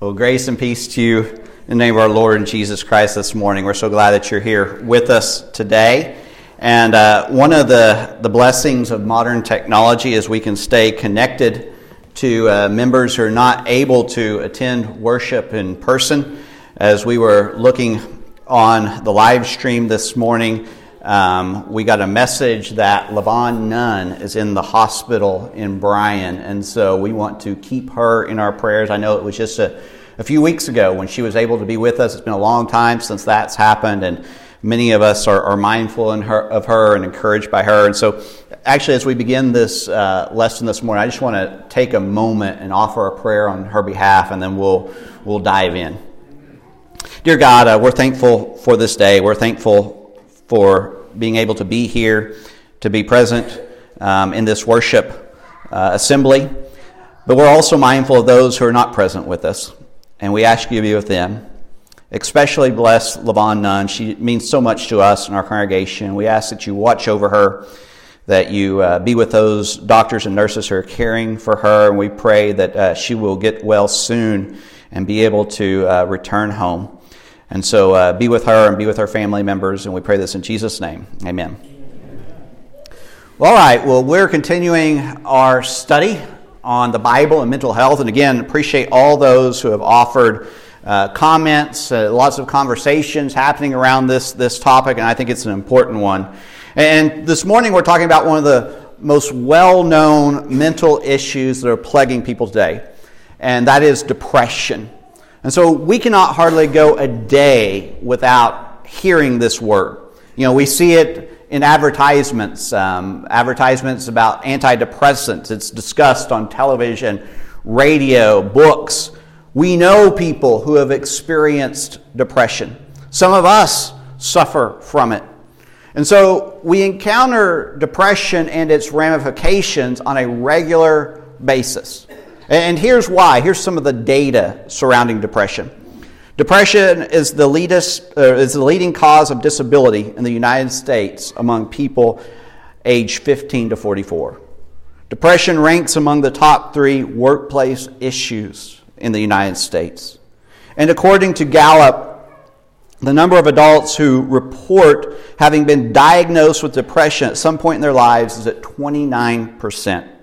Well, grace and peace to you in the name of our Lord and Jesus Christ this morning. We're so glad that you're here with us today. And uh, one of the, the blessings of modern technology is we can stay connected to uh, members who are not able to attend worship in person. As we were looking on the live stream this morning, um, we got a message that Levon Nunn is in the hospital in Bryan, and so we want to keep her in our prayers. I know it was just a, a few weeks ago when she was able to be with us. It's been a long time since that's happened, and many of us are, are mindful her, of her and encouraged by her. And so, actually, as we begin this uh, lesson this morning, I just want to take a moment and offer a prayer on her behalf, and then we'll we'll dive in. Dear God, uh, we're thankful for this day. We're thankful for being able to be here, to be present um, in this worship uh, assembly. But we're also mindful of those who are not present with us, and we ask you to be with them. Especially bless Levon Nunn. She means so much to us and our congregation. We ask that you watch over her, that you uh, be with those doctors and nurses who are caring for her, and we pray that uh, she will get well soon and be able to uh, return home. And so uh, be with her and be with her family members, and we pray this in Jesus' name. Amen. Well, all right, well, we're continuing our study on the Bible and mental health. And again, appreciate all those who have offered uh, comments, uh, lots of conversations happening around this, this topic, and I think it's an important one. And this morning, we're talking about one of the most well known mental issues that are plaguing people today, and that is depression. And so we cannot hardly go a day without hearing this word. You know, we see it in advertisements, um, advertisements about antidepressants. It's discussed on television, radio, books. We know people who have experienced depression. Some of us suffer from it. And so we encounter depression and its ramifications on a regular basis. And here's why. Here's some of the data surrounding depression. Depression is the, leadest, uh, is the leading cause of disability in the United States among people age 15 to 44. Depression ranks among the top three workplace issues in the United States. And according to Gallup, the number of adults who report having been diagnosed with depression at some point in their lives is at 29 percent.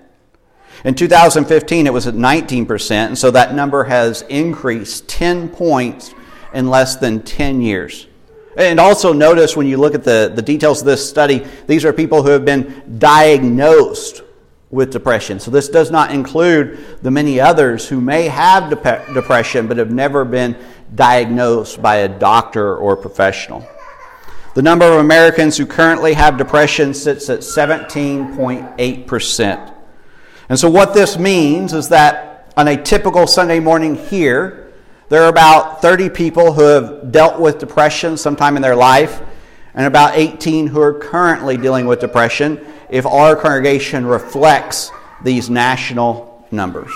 In 2015, it was at 19%, and so that number has increased 10 points in less than 10 years. And also notice when you look at the, the details of this study, these are people who have been diagnosed with depression. So this does not include the many others who may have de- depression but have never been diagnosed by a doctor or professional. The number of Americans who currently have depression sits at 17.8%. And so, what this means is that on a typical Sunday morning here, there are about 30 people who have dealt with depression sometime in their life, and about 18 who are currently dealing with depression if our congregation reflects these national numbers.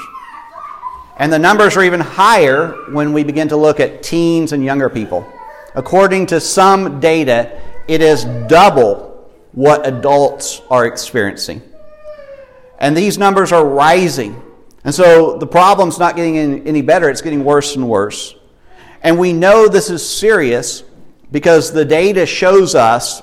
And the numbers are even higher when we begin to look at teens and younger people. According to some data, it is double what adults are experiencing. And these numbers are rising. And so the problem's not getting any better, it's getting worse and worse. And we know this is serious because the data shows us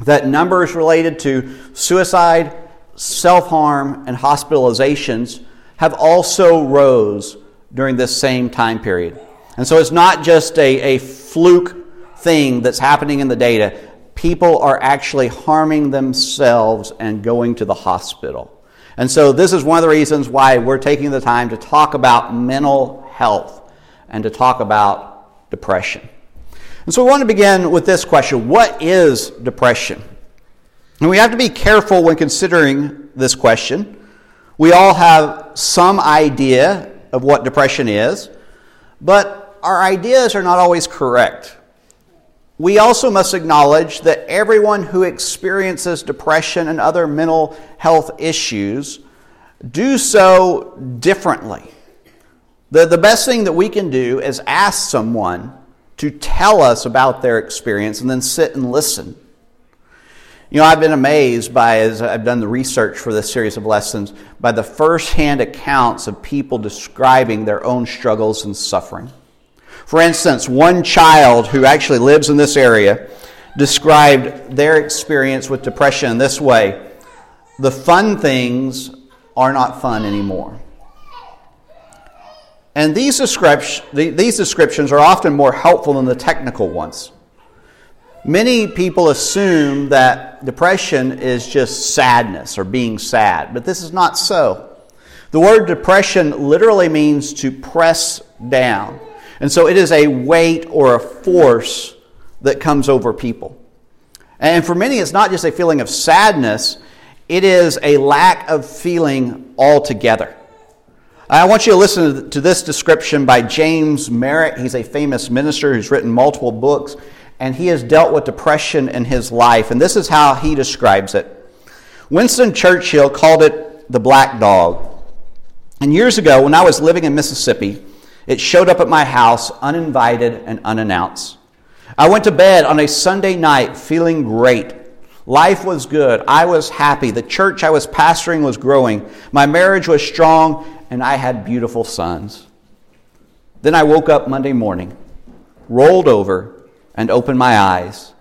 that numbers related to suicide, self harm, and hospitalizations have also rose during this same time period. And so it's not just a, a fluke thing that's happening in the data. People are actually harming themselves and going to the hospital. And so, this is one of the reasons why we're taking the time to talk about mental health and to talk about depression. And so, we want to begin with this question What is depression? And we have to be careful when considering this question. We all have some idea of what depression is, but our ideas are not always correct. We also must acknowledge that everyone who experiences depression and other mental health issues do so differently. The, the best thing that we can do is ask someone to tell us about their experience and then sit and listen. You know, I've been amazed by, as I've done the research for this series of lessons, by the first-hand accounts of people describing their own struggles and suffering. For instance, one child who actually lives in this area described their experience with depression this way The fun things are not fun anymore. And these, these descriptions are often more helpful than the technical ones. Many people assume that depression is just sadness or being sad, but this is not so. The word depression literally means to press down. And so it is a weight or a force that comes over people. And for many, it's not just a feeling of sadness, it is a lack of feeling altogether. I want you to listen to this description by James Merritt. He's a famous minister who's written multiple books and he has dealt with depression in his life. And this is how he describes it Winston Churchill called it the black dog. And years ago, when I was living in Mississippi, it showed up at my house uninvited and unannounced. I went to bed on a Sunday night feeling great. Life was good. I was happy. The church I was pastoring was growing. My marriage was strong, and I had beautiful sons. Then I woke up Monday morning, rolled over, and opened my eyes,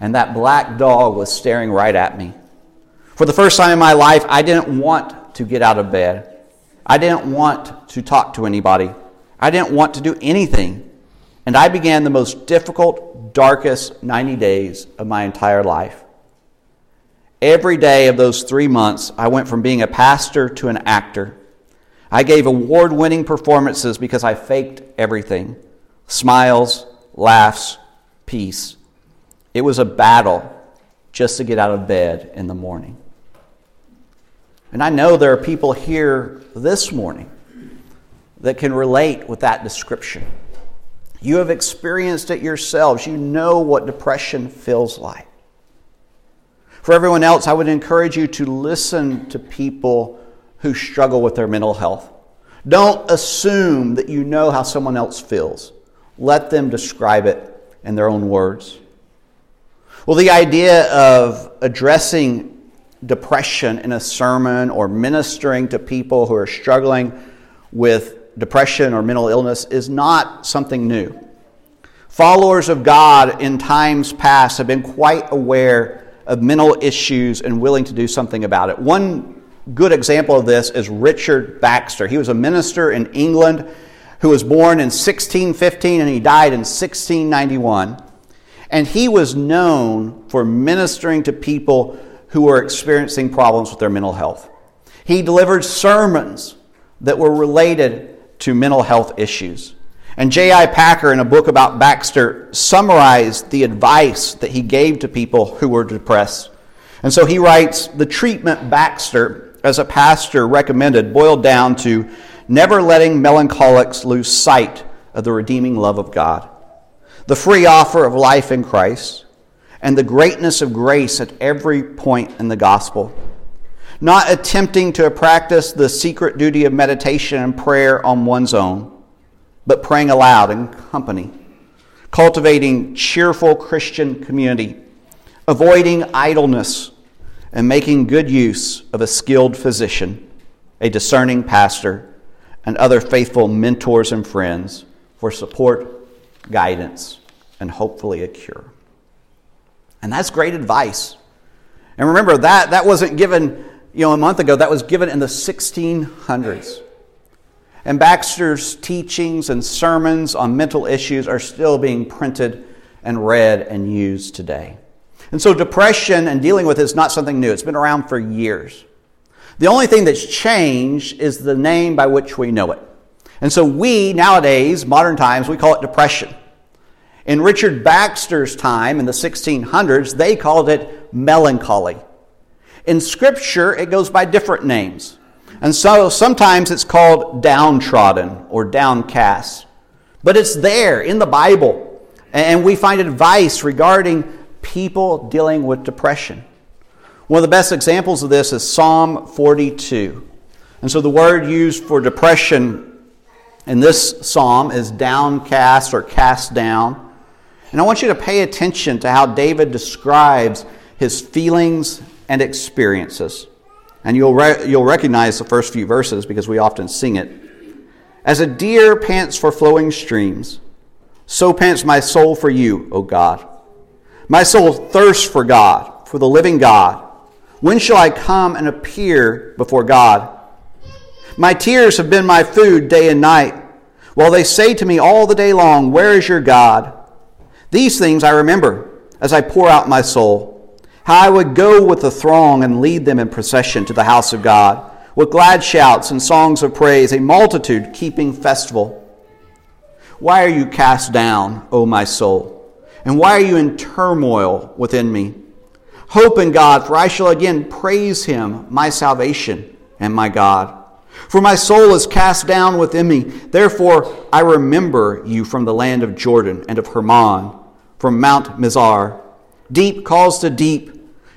and that black dog was staring right at me. For the first time in my life, I didn't want to get out of bed. I didn't want to talk to anybody. I didn't want to do anything. And I began the most difficult, darkest 90 days of my entire life. Every day of those three months, I went from being a pastor to an actor. I gave award winning performances because I faked everything smiles, laughs, peace. It was a battle just to get out of bed in the morning. And I know there are people here this morning that can relate with that description. You have experienced it yourselves. You know what depression feels like. For everyone else, I would encourage you to listen to people who struggle with their mental health. Don't assume that you know how someone else feels. Let them describe it in their own words. Well, the idea of addressing depression in a sermon or ministering to people who are struggling with depression or mental illness is not something new. Followers of God in times past have been quite aware of mental issues and willing to do something about it. One good example of this is Richard Baxter. He was a minister in England who was born in 1615 and he died in 1691. And he was known for ministering to people who were experiencing problems with their mental health. He delivered sermons that were related to mental health issues. And J.I. Packer, in a book about Baxter, summarized the advice that he gave to people who were depressed. And so he writes The treatment Baxter, as a pastor, recommended boiled down to never letting melancholics lose sight of the redeeming love of God, the free offer of life in Christ, and the greatness of grace at every point in the gospel. Not attempting to practice the secret duty of meditation and prayer on one's own, but praying aloud in company, cultivating cheerful Christian community, avoiding idleness, and making good use of a skilled physician, a discerning pastor, and other faithful mentors and friends for support, guidance, and hopefully a cure. And that's great advice. And remember that that wasn't given, you know, a month ago. That was given in the 1600s. And Baxter's teachings and sermons on mental issues are still being printed and read and used today. And so depression and dealing with it is not something new. It's been around for years. The only thing that's changed is the name by which we know it. And so we, nowadays, modern times, we call it depression. In Richard Baxter's time in the 1600s, they called it melancholy. In Scripture, it goes by different names. And so sometimes it's called downtrodden or downcast. But it's there in the Bible. And we find advice regarding people dealing with depression. One of the best examples of this is Psalm 42. And so the word used for depression in this psalm is downcast or cast down. And I want you to pay attention to how David describes his feelings and experiences. And you'll, re- you'll recognize the first few verses because we often sing it. As a deer pants for flowing streams, so pants my soul for you, O God. My soul thirsts for God, for the living God. When shall I come and appear before God? My tears have been my food day and night, while they say to me all the day long, Where is your God? These things I remember as I pour out my soul. How I would go with the throng and lead them in procession to the house of God, with glad shouts and songs of praise, a multitude keeping festival. Why are you cast down, O my soul? And why are you in turmoil within me? Hope in God, for I shall again praise him, my salvation and my God. For my soul is cast down within me. Therefore, I remember you from the land of Jordan and of Hermon, from Mount Mizar. Deep calls to deep.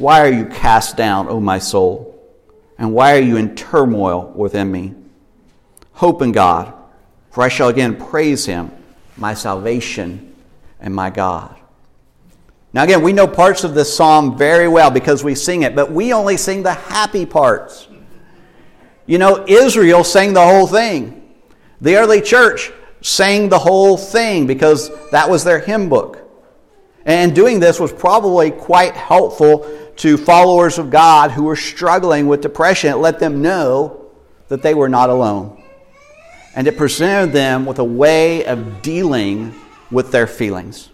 Why are you cast down, O my soul? And why are you in turmoil within me? Hope in God, for I shall again praise him, my salvation and my God. Now, again, we know parts of this psalm very well because we sing it, but we only sing the happy parts. You know, Israel sang the whole thing. The early church sang the whole thing because that was their hymn book. And doing this was probably quite helpful to followers of God who were struggling with depression. It let them know that they were not alone. And it presented them with a way of dealing with their feelings.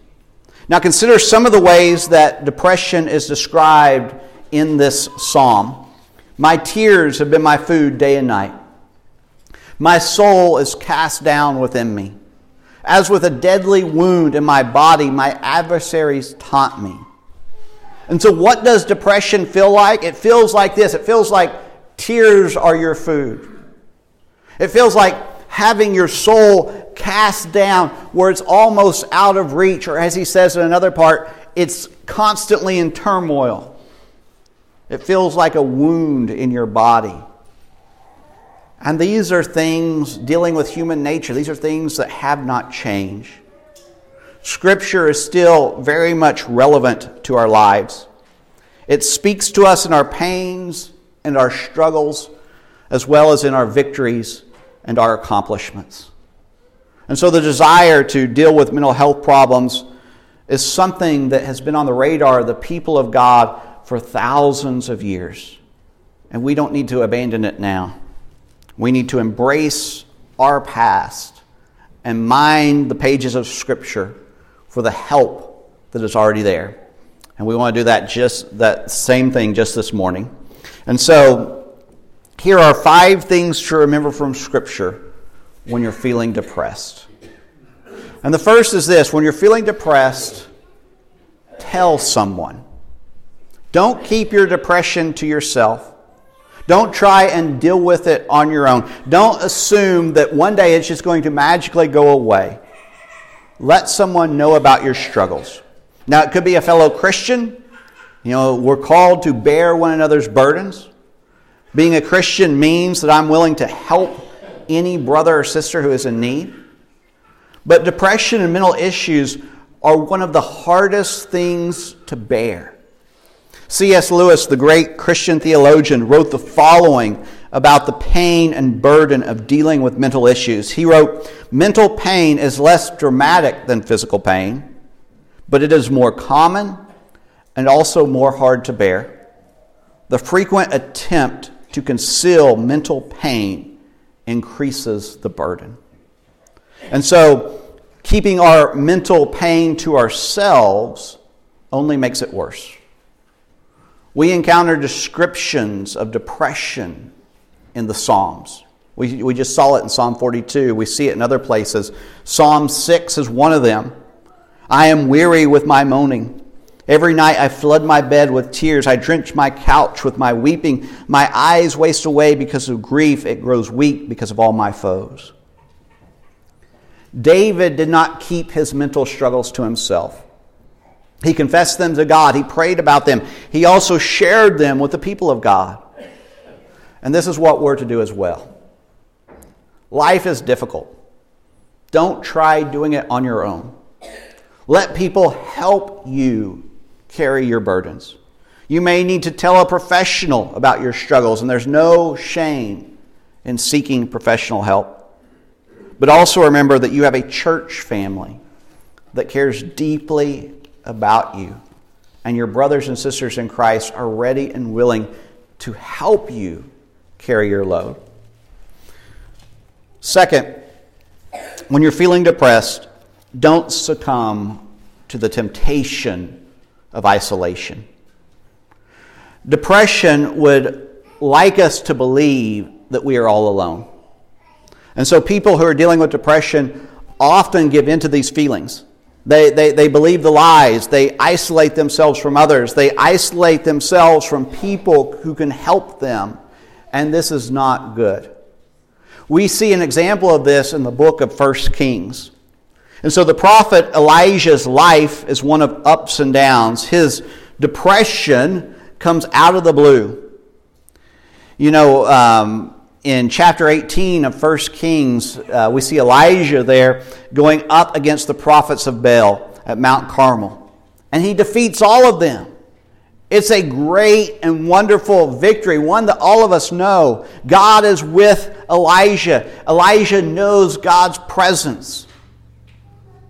Now, consider some of the ways that depression is described in this psalm. My tears have been my food day and night. My soul is cast down within me. As with a deadly wound in my body, my adversaries taunt me. And so, what does depression feel like? It feels like this it feels like tears are your food. It feels like having your soul cast down where it's almost out of reach, or as he says in another part, it's constantly in turmoil. It feels like a wound in your body. And these are things dealing with human nature, these are things that have not changed. Scripture is still very much relevant to our lives. It speaks to us in our pains and our struggles, as well as in our victories and our accomplishments. And so the desire to deal with mental health problems is something that has been on the radar of the people of God for thousands of years. And we don't need to abandon it now. We need to embrace our past and mine the pages of Scripture for the help that is already there. And we want to do that just that same thing just this morning. And so here are five things to remember from Scripture when you're feeling depressed. And the first is this when you're feeling depressed, tell someone. Don't keep your depression to yourself. Don't try and deal with it on your own. Don't assume that one day it's just going to magically go away. Let someone know about your struggles. Now, it could be a fellow Christian. You know, we're called to bear one another's burdens. Being a Christian means that I'm willing to help any brother or sister who is in need. But depression and mental issues are one of the hardest things to bear. C.S. Lewis, the great Christian theologian, wrote the following about the pain and burden of dealing with mental issues. He wrote, Mental pain is less dramatic than physical pain, but it is more common and also more hard to bear. The frequent attempt to conceal mental pain increases the burden. And so, keeping our mental pain to ourselves only makes it worse. We encounter descriptions of depression in the Psalms. We, we just saw it in Psalm 42. We see it in other places. Psalm 6 is one of them. I am weary with my moaning. Every night I flood my bed with tears. I drench my couch with my weeping. My eyes waste away because of grief. It grows weak because of all my foes. David did not keep his mental struggles to himself. He confessed them to God. He prayed about them. He also shared them with the people of God. And this is what we're to do as well. Life is difficult. Don't try doing it on your own. Let people help you carry your burdens. You may need to tell a professional about your struggles, and there's no shame in seeking professional help. But also remember that you have a church family that cares deeply about you, and your brothers and sisters in Christ are ready and willing to help you carry your load. Second, when you're feeling depressed, don't succumb to the temptation of isolation. Depression would like us to believe that we are all alone. And so people who are dealing with depression often give into these feelings. They, they, they believe the lies. They isolate themselves from others. They isolate themselves from people who can help them. And this is not good. We see an example of this in the book of 1 Kings. And so the prophet Elijah's life is one of ups and downs. His depression comes out of the blue. You know, um, in chapter 18 of 1 Kings, uh, we see Elijah there going up against the prophets of Baal at Mount Carmel. And he defeats all of them. It's a great and wonderful victory, one that all of us know. God is with Elijah. Elijah knows God's presence.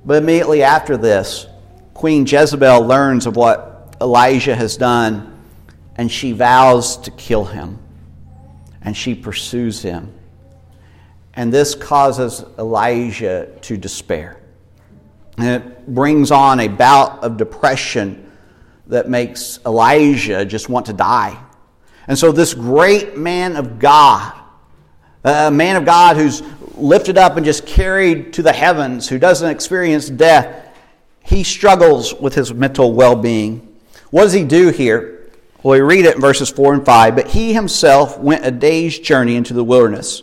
But immediately after this, Queen Jezebel learns of what Elijah has done, and she vows to kill him and she pursues him. And this causes Elijah to despair. And it brings on a bout of depression that makes Elijah just want to die. And so, this great man of God, a man of God who's lifted up and just carried to the heavens, who doesn't experience death, he struggles with his mental well being. What does he do here? Well, we read it in verses 4 and 5. But he himself went a day's journey into the wilderness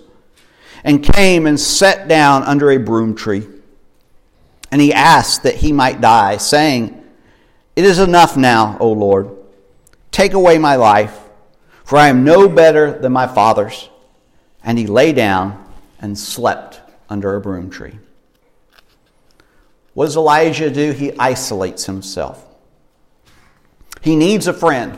and came and sat down under a broom tree. And he asked that he might die, saying, It is enough now, O Lord. Take away my life, for I am no better than my fathers. And he lay down and slept under a broom tree. What does Elijah do? He isolates himself. He needs a friend.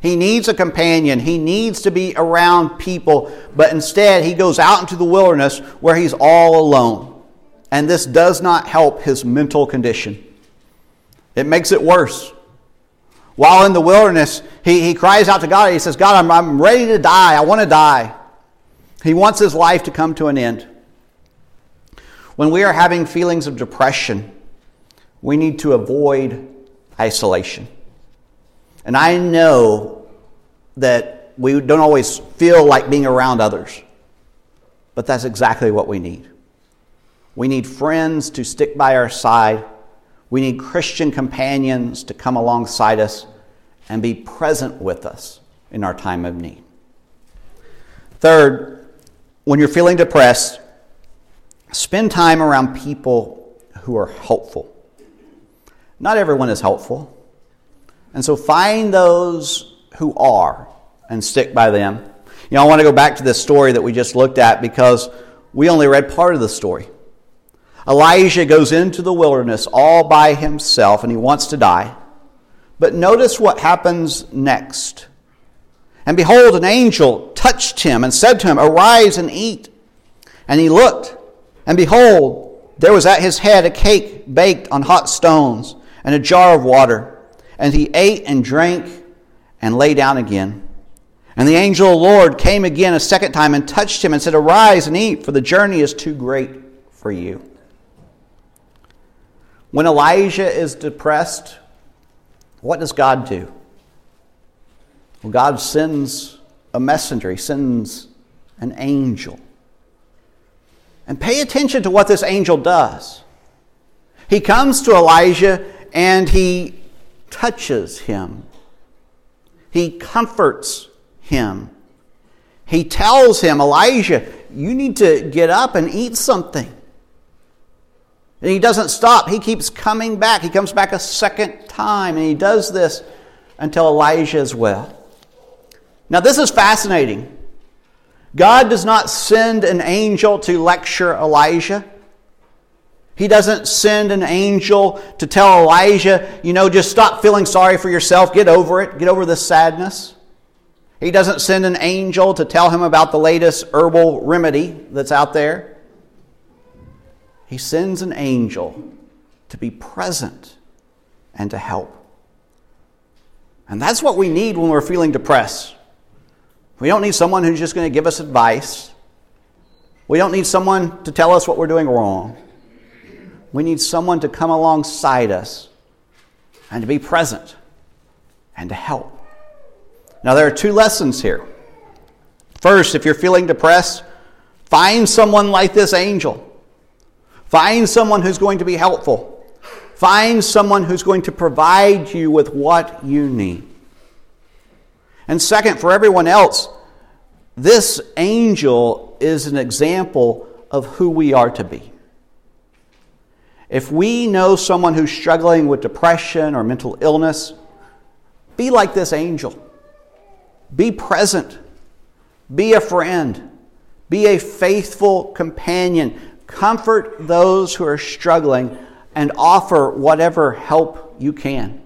He needs a companion. He needs to be around people, but instead he goes out into the wilderness where he's all alone. And this does not help his mental condition. It makes it worse. While in the wilderness, he, he cries out to God. He says, God, I'm, I'm ready to die. I want to die. He wants his life to come to an end. When we are having feelings of depression, we need to avoid isolation. And I know that we don't always feel like being around others, but that's exactly what we need. We need friends to stick by our side. We need Christian companions to come alongside us and be present with us in our time of need. Third, when you're feeling depressed, spend time around people who are helpful. Not everyone is helpful. And so find those who are and stick by them. You know, I want to go back to this story that we just looked at because we only read part of the story. Elijah goes into the wilderness all by himself and he wants to die. But notice what happens next. And behold, an angel touched him and said to him, Arise and eat. And he looked, and behold, there was at his head a cake baked on hot stones and a jar of water. And he ate and drank and lay down again. And the angel of the Lord came again a second time and touched him and said, Arise and eat, for the journey is too great for you. When Elijah is depressed, what does God do? Well, God sends a messenger, He sends an angel. And pay attention to what this angel does. He comes to Elijah and he touches him. He comforts him. He tells him, Elijah, you need to get up and eat something. And he doesn't stop. He keeps coming back. He comes back a second time, and he does this until Elijah is well. Now, this is fascinating. God does not send an angel to lecture Elijah. He doesn't send an angel to tell Elijah, you know, just stop feeling sorry for yourself, get over it, get over this sadness. He doesn't send an angel to tell him about the latest herbal remedy that's out there. He sends an angel to be present and to help. And that's what we need when we're feeling depressed. We don't need someone who's just going to give us advice. We don't need someone to tell us what we're doing wrong. We need someone to come alongside us and to be present and to help. Now, there are two lessons here. First, if you're feeling depressed, find someone like this angel. Find someone who's going to be helpful. Find someone who's going to provide you with what you need. And second, for everyone else, this angel is an example of who we are to be. If we know someone who's struggling with depression or mental illness, be like this angel. Be present. Be a friend. Be a faithful companion comfort those who are struggling, and offer whatever help you can.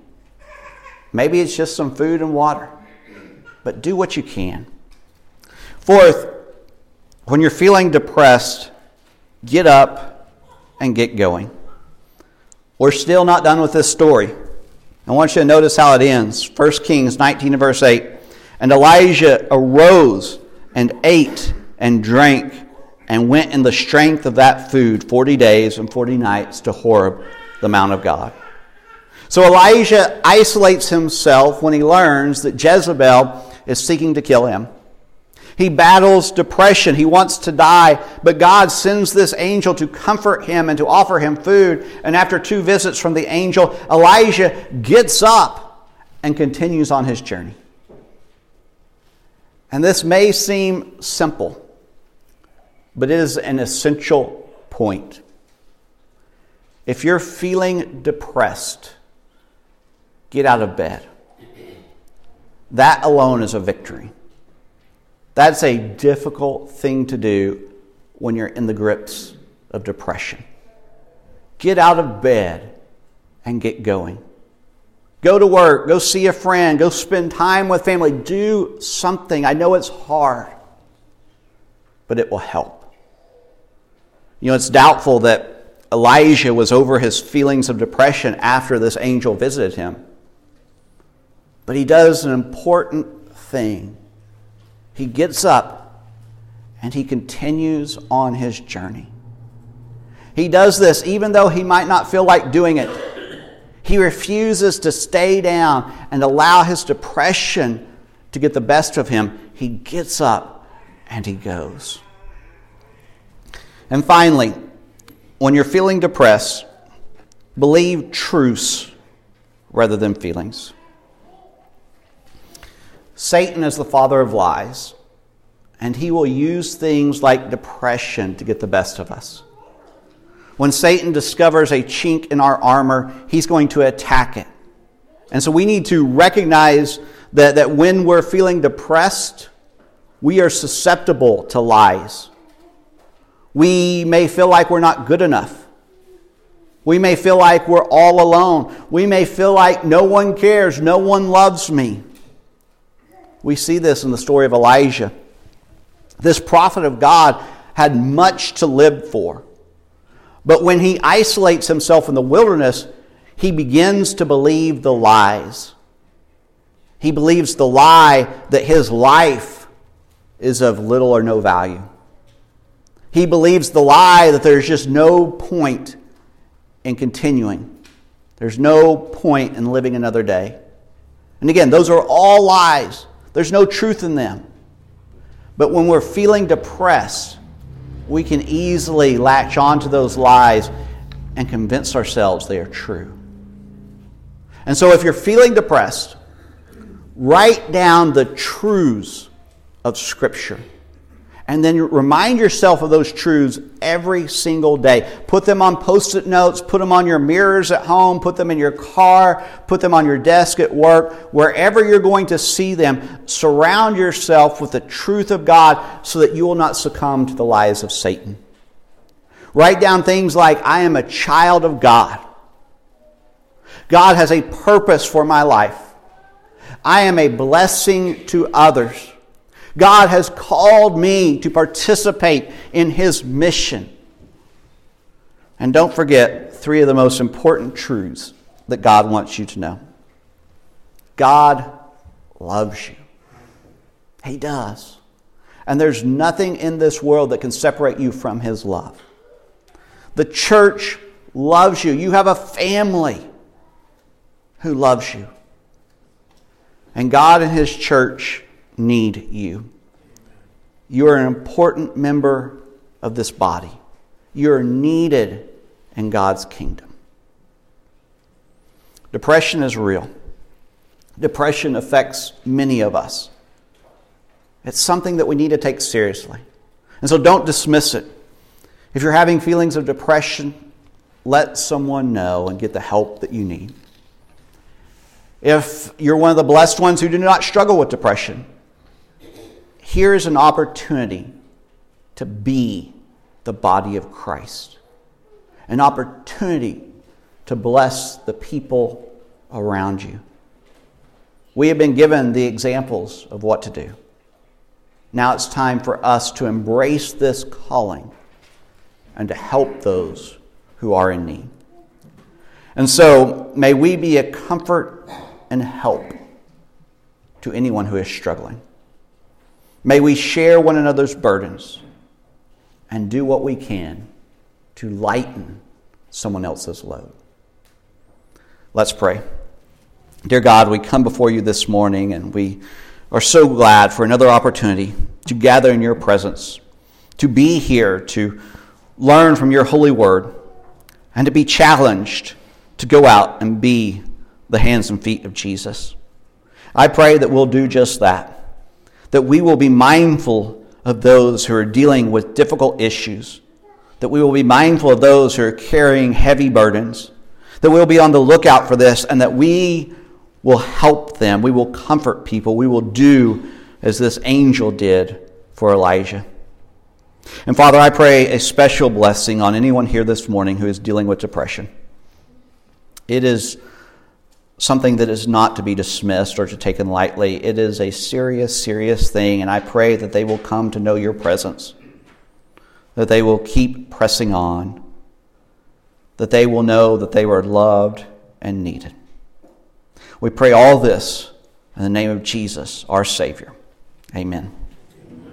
Maybe it's just some food and water, but do what you can. Fourth, when you're feeling depressed, get up and get going. We're still not done with this story. I want you to notice how it ends. 1 Kings 19 and verse 8. And Elijah arose and ate and drank and went in the strength of that food 40 days and 40 nights to Horeb, the Mount of God. So Elijah isolates himself when he learns that Jezebel is seeking to kill him. He battles depression. He wants to die, but God sends this angel to comfort him and to offer him food. And after two visits from the angel, Elijah gets up and continues on his journey. And this may seem simple but it is an essential point. If you're feeling depressed, get out of bed. That alone is a victory. That's a difficult thing to do when you're in the grips of depression. Get out of bed and get going. Go to work, go see a friend, go spend time with family. Do something. I know it's hard, but it will help. You know, it's doubtful that Elijah was over his feelings of depression after this angel visited him. But he does an important thing. He gets up and he continues on his journey. He does this even though he might not feel like doing it. He refuses to stay down and allow his depression to get the best of him. He gets up and he goes. And finally, when you're feeling depressed, believe truths rather than feelings. Satan is the father of lies, and he will use things like depression to get the best of us. When Satan discovers a chink in our armor, he's going to attack it. And so we need to recognize that, that when we're feeling depressed, we are susceptible to lies. We may feel like we're not good enough. We may feel like we're all alone. We may feel like no one cares, no one loves me. We see this in the story of Elijah. This prophet of God had much to live for. But when he isolates himself in the wilderness, he begins to believe the lies. He believes the lie that his life is of little or no value. He believes the lie that there's just no point in continuing. There's no point in living another day. And again, those are all lies. There's no truth in them. But when we're feeling depressed, we can easily latch onto those lies and convince ourselves they are true. And so if you're feeling depressed, write down the truths of Scripture. And then remind yourself of those truths every single day. Put them on post it notes, put them on your mirrors at home, put them in your car, put them on your desk at work, wherever you're going to see them. Surround yourself with the truth of God so that you will not succumb to the lies of Satan. Write down things like, I am a child of God. God has a purpose for my life. I am a blessing to others. God has called me to participate in His mission. And don't forget three of the most important truths that God wants you to know God loves you. He does. And there's nothing in this world that can separate you from His love. The church loves you. You have a family who loves you. And God and His church need you. You are an important member of this body. You're needed in God's kingdom. Depression is real. Depression affects many of us. It's something that we need to take seriously. And so don't dismiss it. If you're having feelings of depression, let someone know and get the help that you need. If you're one of the blessed ones who do not struggle with depression, here's an opportunity to be the body of Christ, an opportunity to bless the people around you. We have been given the examples of what to do. Now it's time for us to embrace this calling and to help those who are in need. And so, may we be a comfort and help to anyone who is struggling. May we share one another's burdens and do what we can to lighten someone else's load. Let's pray. Dear God, we come before you this morning and we are so glad for another opportunity to gather in your presence, to be here, to learn from your holy word, and to be challenged to go out and be the hands and feet of Jesus. I pray that we'll do just that that we will be mindful of those who are dealing with difficult issues, that we will be mindful of those who are carrying heavy burdens, that we'll be on the lookout for this, and that we will help them. We will comfort people. We will do as this angel did for Elijah. And Father, I pray a special blessing on anyone here this morning who is dealing with depression. It is something that is not to be dismissed or to taken lightly. It is a serious, serious thing, and I pray that they will come to know your presence, that they will keep pressing on, that they will know that they were loved and needed. We pray all this in the name of Jesus, our Savior. Amen.